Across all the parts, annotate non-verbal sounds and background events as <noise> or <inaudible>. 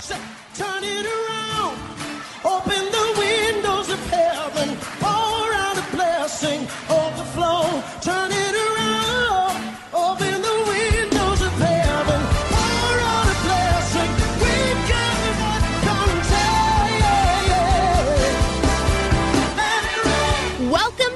Come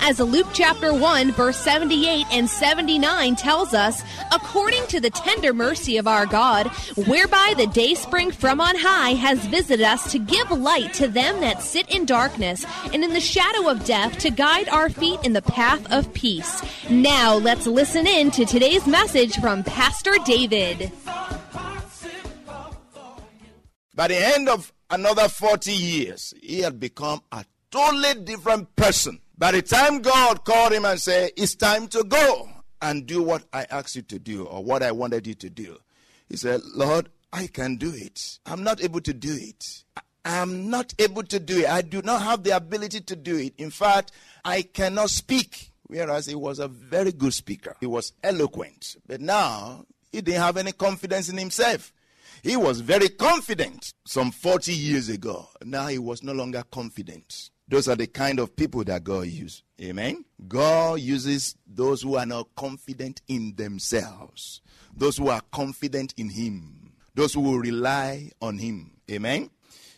As Luke chapter 1, verse 78 and 79 tells us, according to the tender mercy of our God, whereby the day spring from on high has visited us to give light to them that sit in darkness and in the shadow of death to guide our feet in the path of peace. Now let's listen in to today's message from Pastor David. By the end of another 40 years, he had become a totally different person. By the time God called him and said, It's time to go and do what I asked you to do or what I wanted you to do, he said, Lord, I can do it. I'm not able to do it. I'm not able to do it. I do not have the ability to do it. In fact, I cannot speak. Whereas he was a very good speaker, he was eloquent. But now, he didn't have any confidence in himself. He was very confident some 40 years ago. Now he was no longer confident. Those are the kind of people that God uses. Amen. God uses those who are not confident in themselves, those who are confident in Him, those who will rely on Him. Amen.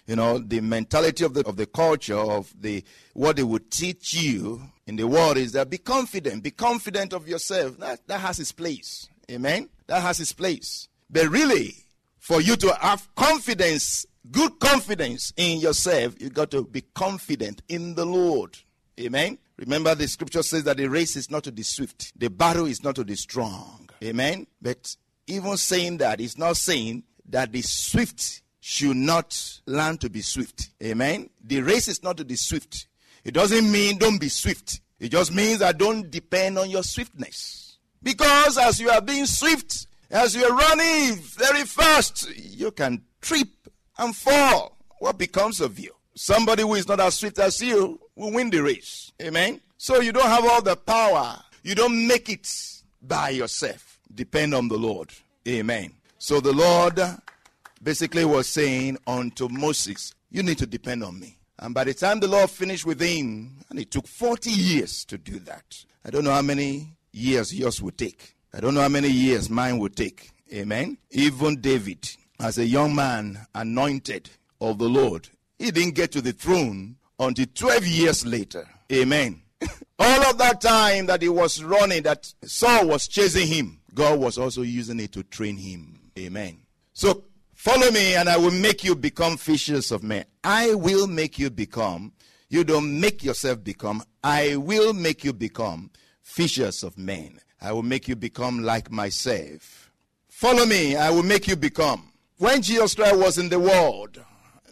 You know, the mentality of the of the culture of the what they would teach you in the world is that be confident, be confident of yourself. That that has its place. Amen. That has its place. But really, for you to have confidence, good confidence in yourself, you got to be confident in the Lord. Amen. Remember, the scripture says that the race is not to the swift, the battle is not to the strong. Amen. But even saying that, it's not saying that the swift should not learn to be swift. Amen. The race is not to the swift. It doesn't mean don't be swift. It just means that don't depend on your swiftness. Because as you are being swift, as you are running very fast, you can trip and fall. What becomes of you? Somebody who is not as swift as you will win the race. Amen. So you don't have all the power. You don't make it by yourself. Depend on the Lord. Amen. So the Lord basically was saying unto Moses, You need to depend on me. And by the time the Lord finished with him, and it took 40 years to do that. I don't know how many years yours would take. I don't know how many years mine would take. Amen. Even David, as a young man anointed of the Lord, he didn't get to the throne until 12 years later. Amen. <laughs> All of that time that he was running, that Saul was chasing him, God was also using it to train him. Amen. So follow me and I will make you become fishers of men. I will make you become. You don't make yourself become. I will make you become fishers of men. I will make you become like myself. Follow me, I will make you become. When Jesus Christ was in the world,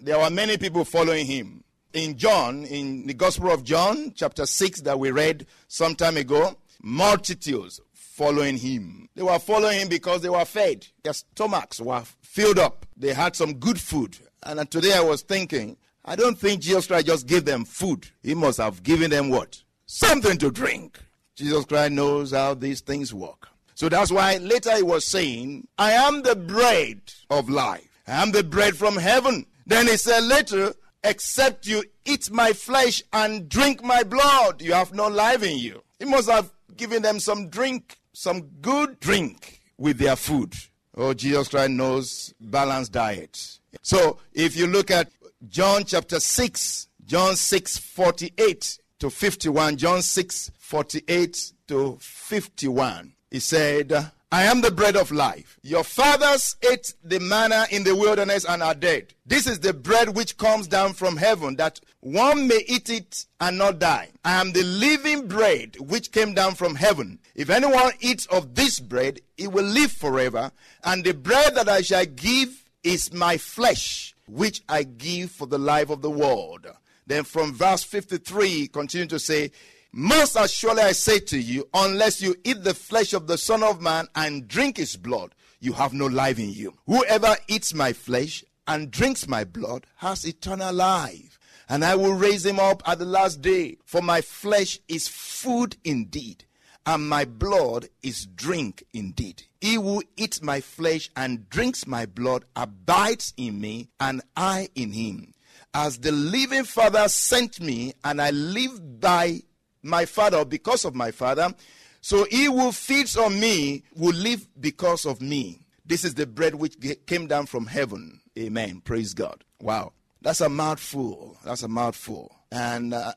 there were many people following him. In John, in the Gospel of John, chapter 6, that we read some time ago, multitudes following him. They were following him because they were fed. Their stomachs were filled up. They had some good food. And today I was thinking, I don't think Jesus Christ just gave them food. He must have given them what? Something to drink. Jesus Christ knows how these things work. So that's why later he was saying, I am the bread of life. I am the bread from heaven. Then he said later, except you eat my flesh and drink my blood, you have no life in you. He must have given them some drink, some good drink with their food. Oh, Jesus Christ knows balanced diet. So if you look at John chapter 6, John 6 48 to 51, John 6 48 to 51, he said, I am the bread of life. Your fathers ate the manna in the wilderness and are dead. This is the bread which comes down from heaven, that one may eat it and not die. I am the living bread which came down from heaven. If anyone eats of this bread, he will live forever. And the bread that I shall give is my flesh, which I give for the life of the world. Then from verse 53, continue to say, most assuredly I say to you, unless you eat the flesh of the Son of Man and drink his blood, you have no life in you. Whoever eats my flesh and drinks my blood has eternal life, and I will raise him up at the last day. For my flesh is food indeed, and my blood is drink indeed. He who eats my flesh and drinks my blood abides in me, and I in him. As the living Father sent me, and I live by my Father because of my Father. So he who feeds on me will live because of me. This is the bread which came down from heaven. Amen. Praise God. Wow. That's a mouthful. That's a mouthful. And uh,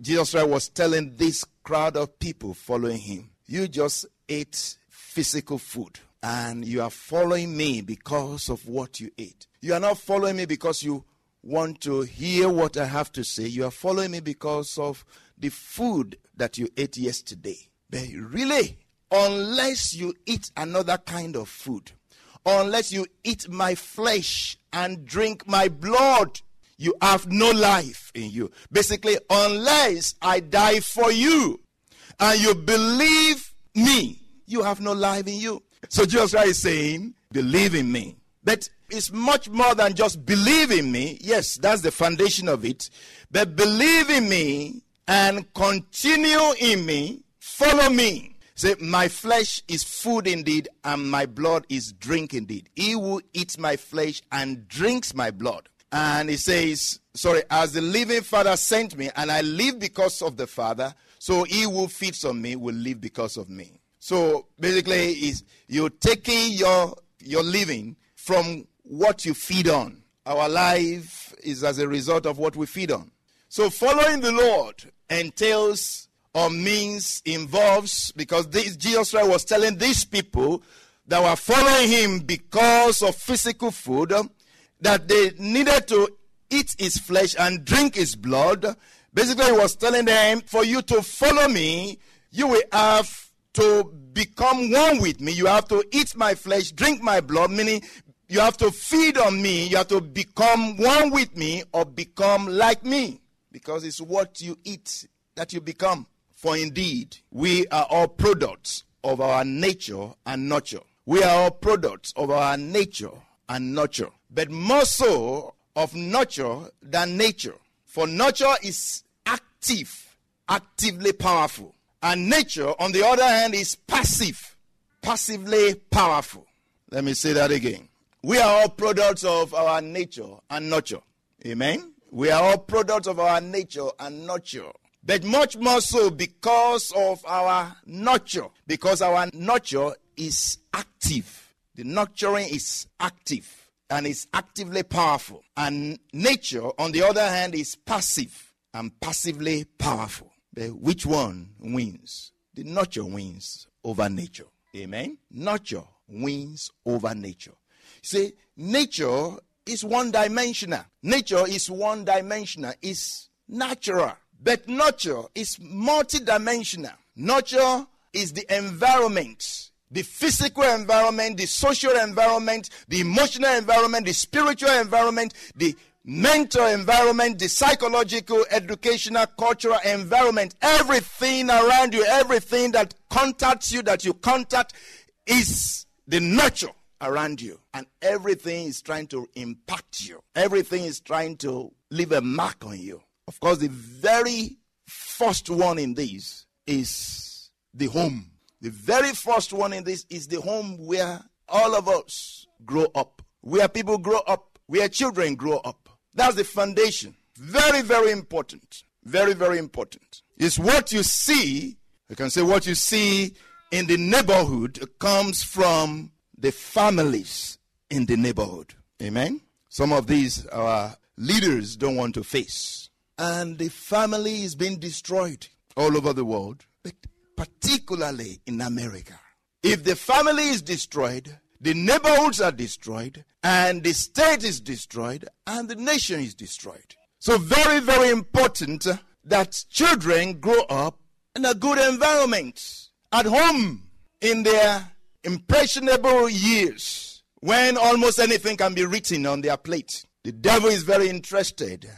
Jesus Christ was telling this crowd of people following him, You just ate physical food and you are following me because of what you ate. You are not following me because you want to hear what I have to say. You are following me because of the food that you ate yesterday. But really, unless you eat another kind of food, unless you eat my flesh and drink my blood, you have no life in you. Basically, unless I die for you and you believe me, you have no life in you. So Jesus Christ is saying, believe in me. But it's much more than just believe in me. Yes, that's the foundation of it. But believe in me and continue in me, follow me. Say, my flesh is food indeed, and my blood is drink indeed. He who eats my flesh and drinks my blood. And he says, sorry, as the living Father sent me, and I live because of the Father, so he who feeds on me will live because of me. So basically, is you're taking your your living from what you feed on. Our life is as a result of what we feed on. So following the Lord entails or means involves because this, Jesus Christ was telling these people that were following him because of physical food that they needed to eat his flesh and drink his blood. Basically, he was telling them, for you to follow me, you will have to become one with me. You have to eat my flesh, drink my blood, meaning you have to feed on me. You have to become one with me or become like me because it's what you eat that you become. For indeed, we are all products of our nature and nurture. We are all products of our nature and nurture, but more so of nurture than nature. For nurture is active, actively powerful. And nature, on the other hand, is passive, passively powerful. Let me say that again. We are all products of our nature and nurture. Amen. We are all products of our nature and nurture. But much more so because of our nurture. Because our nurture is active. The nurturing is active and is actively powerful. And nature, on the other hand, is passive and passively powerful. But which one wins? The nurture wins over nature. Amen. Nurture wins over nature. See, nature is one dimensional. Nature is one dimensional, it's natural. But nurture is multidimensional. Nurture is the environment, the physical environment, the social environment, the emotional environment, the spiritual environment, the mental environment, the psychological, educational, cultural environment, everything around you, everything that contacts you, that you contact, is the nurture around you. And everything is trying to impact you, everything is trying to leave a mark on you. Of course, the very first one in this is the home. The very first one in this is the home where all of us grow up, where people grow up, where children grow up. That's the foundation. Very, very important. Very, very important. It's what you see. You can say what you see in the neighborhood comes from the families in the neighborhood. Amen. Some of these our leaders don't want to face. And the family is being destroyed all over the world, but particularly in America. If the family is destroyed, the neighborhoods are destroyed, and the state is destroyed, and the nation is destroyed. So, very, very important that children grow up in a good environment at home in their impressionable years when almost anything can be written on their plate. The devil is very interested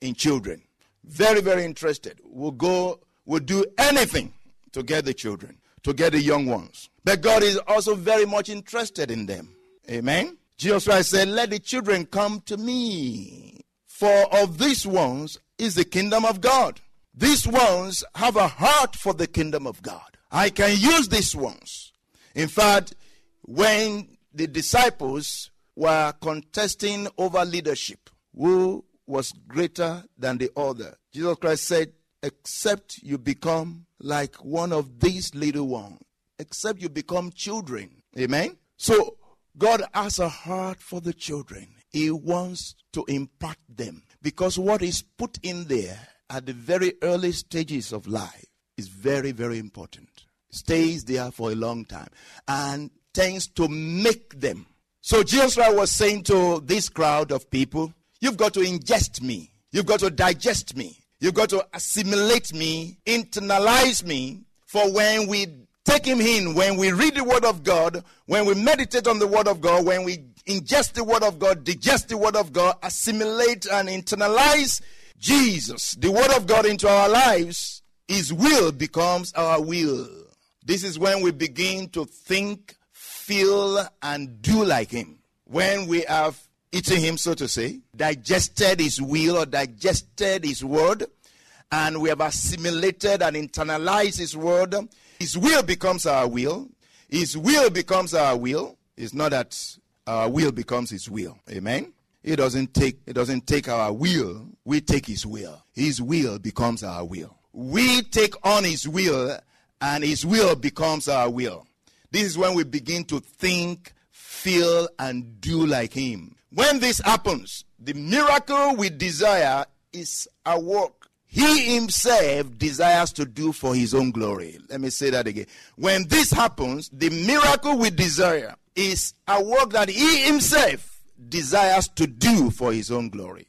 in children. Very, very interested. Will go, will do anything to get the children, to get the young ones. But God is also very much interested in them. Amen. Jesus Christ said, Let the children come to me. For of these ones is the kingdom of God. These ones have a heart for the kingdom of God. I can use these ones. In fact, when the disciples were contesting over leadership, who was greater than the other, Jesus Christ said, Except you become like one of these little ones, except you become children. Amen? So, God has a heart for the children. He wants to impart them because what is put in there at the very early stages of life is very, very important. Stays there for a long time and tends to make them. So Jesus was saying to this crowd of people, You've got to ingest me, you've got to digest me, you've got to assimilate me, internalize me, for when we take him in, when we read the Word of God, when we meditate on the Word of God, when we ingest the Word of God, digest the Word of God, assimilate and internalize Jesus, the Word of God, into our lives, His will becomes our will. This is when we begin to think, feel, and do like Him. When we have eaten Him, so to say, digested His will or digested His Word, and we have assimilated and internalized His Word, His will becomes our will. His will becomes our will. It's not that our will becomes His will. Amen. It doesn't take it doesn't take our will. We take his will. His will becomes our will. We take on his will and his will becomes our will. This is when we begin to think, feel and do like him. When this happens, the miracle we desire is a work he himself desires to do for his own glory. Let me say that again. When this happens, the miracle we desire is a work that he himself desires to do for his own glory.